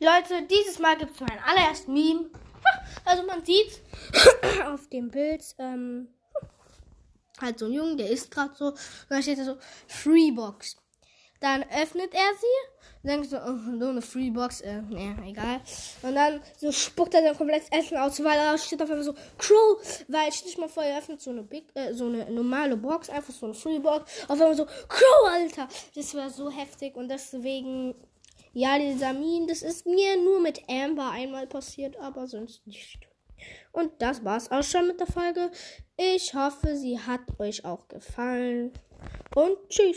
Leute, dieses Mal gibt es meinen allerersten Meme. Also man sieht auf dem Bild, ähm, halt so ein Junge, der ist gerade so. Und dann steht da so, Freebox. Dann öffnet er sie. Denkt so, oh, so eine Freebox, äh, nee, egal. Und dann so spuckt er dann komplett Essen aus, weil da steht auf einmal so Crow, weil stell dich mal vor, er öffnet so eine Big, äh, so eine normale Box, einfach so eine Freebox. Auf einmal so Crow, Alter. Das war so heftig und deswegen, ja, dieser Meme, das ist mir nur mit Amber einmal passiert, aber sonst nicht. Und das war's auch schon mit der Folge. Ich hoffe, sie hat euch auch gefallen. Und tschüss.